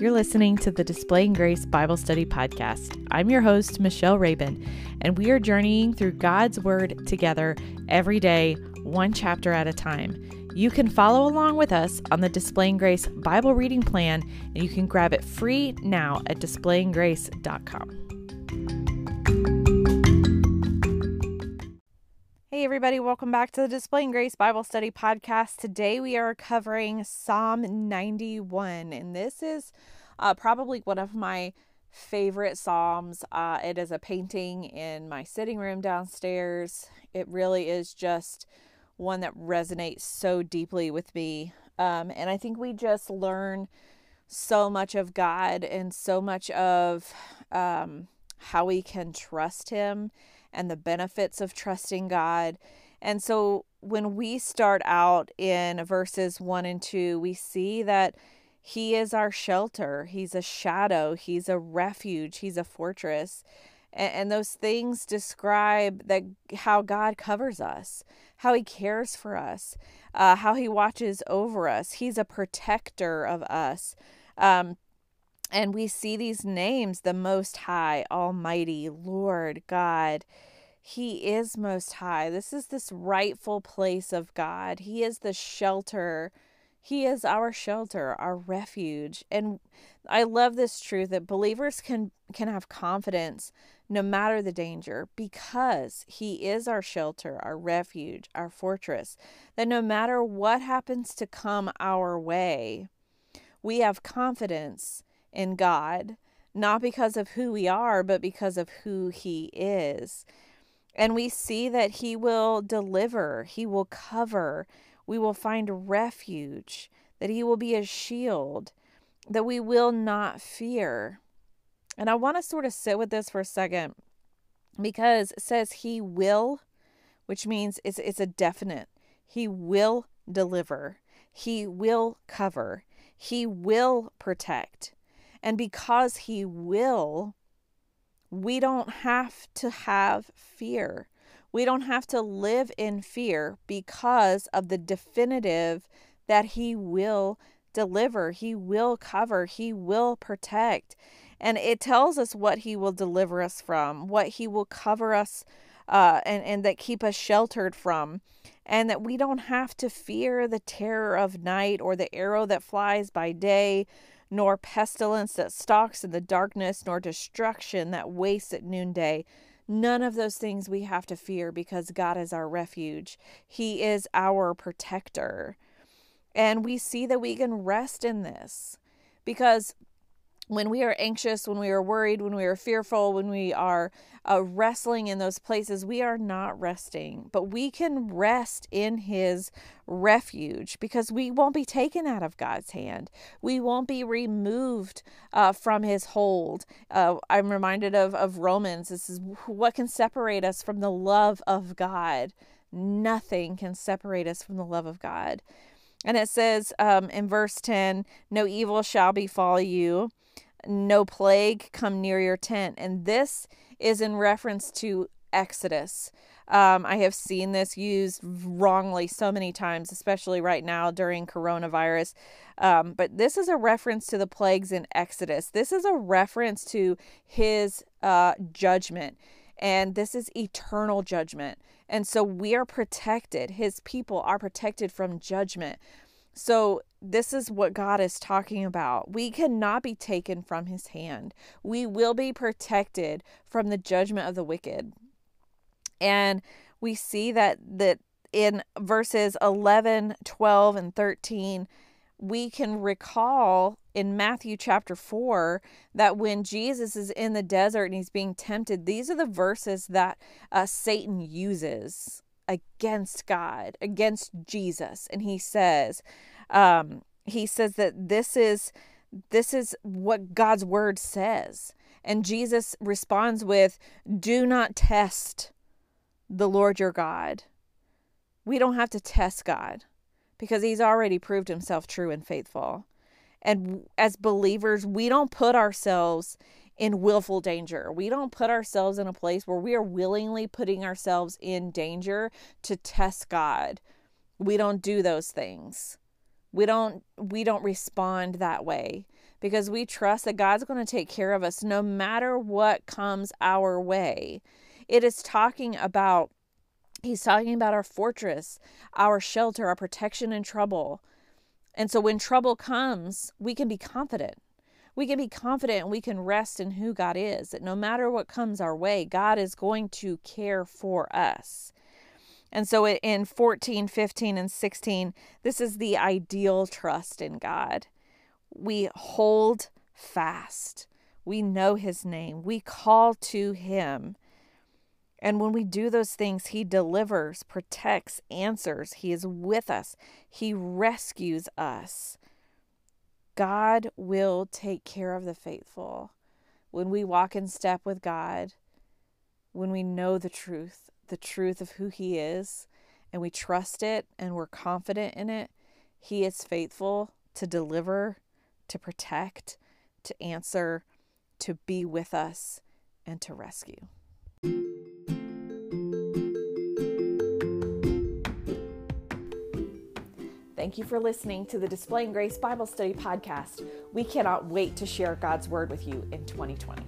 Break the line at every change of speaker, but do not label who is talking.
You're listening to the Displaying Grace Bible Study Podcast. I'm your host, Michelle Rabin, and we are journeying through God's Word together every day, one chapter at a time. You can follow along with us on the Displaying Grace Bible reading plan, and you can grab it free now at displayinggrace.com. Hey, everybody, welcome back to the Displaying Grace Bible Study Podcast. Today we are covering Psalm 91, and this is uh, probably one of my favorite Psalms. Uh, it is a painting in my sitting room downstairs. It really is just one that resonates so deeply with me. Um, and I think we just learn so much of God and so much of um, how we can trust Him and the benefits of trusting God. And so when we start out in verses 1 and 2, we see that He is our shelter, He's a shadow, He's a refuge, He's a fortress. And, and those things describe that how God covers us, how He cares for us, uh, how He watches over us. He's a protector of us. Um, and we see these names the Most High, Almighty, Lord, God. He is Most High. This is this rightful place of God. He is the shelter. He is our shelter, our refuge. And I love this truth that believers can can have confidence no matter the danger because he is our shelter, our refuge, our fortress. That no matter what happens to come our way, we have confidence in God, not because of who we are, but because of who He is. And we see that He will deliver, He will cover, we will find refuge, that He will be a shield, that we will not fear. And I want to sort of sit with this for a second because it says He will, which means it's, it's a definite. He will deliver, He will cover, He will protect. And because He will, we don't have to have fear. We don't have to live in fear because of the definitive that He will deliver, He will cover, He will protect. And it tells us what He will deliver us from, what He will cover us uh, and, and that keep us sheltered from, and that we don't have to fear the terror of night or the arrow that flies by day nor pestilence that stalks in the darkness, nor destruction that wastes at noonday. None of those things we have to fear because God is our refuge. He is our protector. And we see that we can rest in this because when we are anxious, when we are worried, when we are fearful, when we are uh, wrestling in those places, we are not resting. But we can rest in His refuge because we won't be taken out of God's hand. We won't be removed uh, from His hold. Uh, I'm reminded of, of Romans. This is what can separate us from the love of God. Nothing can separate us from the love of God. And it says um, in verse 10 No evil shall befall you no plague come near your tent. And this is in reference to Exodus. Um, I have seen this used wrongly so many times, especially right now during coronavirus. Um, but this is a reference to the plagues in Exodus. This is a reference to his uh, judgment. And this is eternal judgment. And so we are protected. His people are protected from judgment. So, this is what God is talking about. We cannot be taken from his hand. We will be protected from the judgment of the wicked. And we see that that in verses 11, 12 and 13 we can recall in Matthew chapter 4 that when Jesus is in the desert and he's being tempted, these are the verses that uh, Satan uses against God, against Jesus. And he says, um, he says that this is this is what God's word says. And Jesus responds with, Do not test the Lord your God. We don't have to test God because he's already proved himself true and faithful. And as believers, we don't put ourselves in willful danger. We don't put ourselves in a place where we are willingly putting ourselves in danger to test God. We don't do those things. We don't we don't respond that way because we trust that God's going to take care of us no matter what comes our way. It is talking about, he's talking about our fortress, our shelter, our protection in trouble. And so when trouble comes, we can be confident. We can be confident and we can rest in who God is, that no matter what comes our way, God is going to care for us. And so in 14, 15, and 16, this is the ideal trust in God. We hold fast. We know his name. We call to him. And when we do those things, he delivers, protects, answers. He is with us. He rescues us. God will take care of the faithful. When we walk in step with God, when we know the truth, the truth of who He is, and we trust it and we're confident in it, He is faithful to deliver, to protect, to answer, to be with us, and to rescue. Thank you for listening to the Displaying Grace Bible Study Podcast. We cannot wait to share God's Word with you in 2020.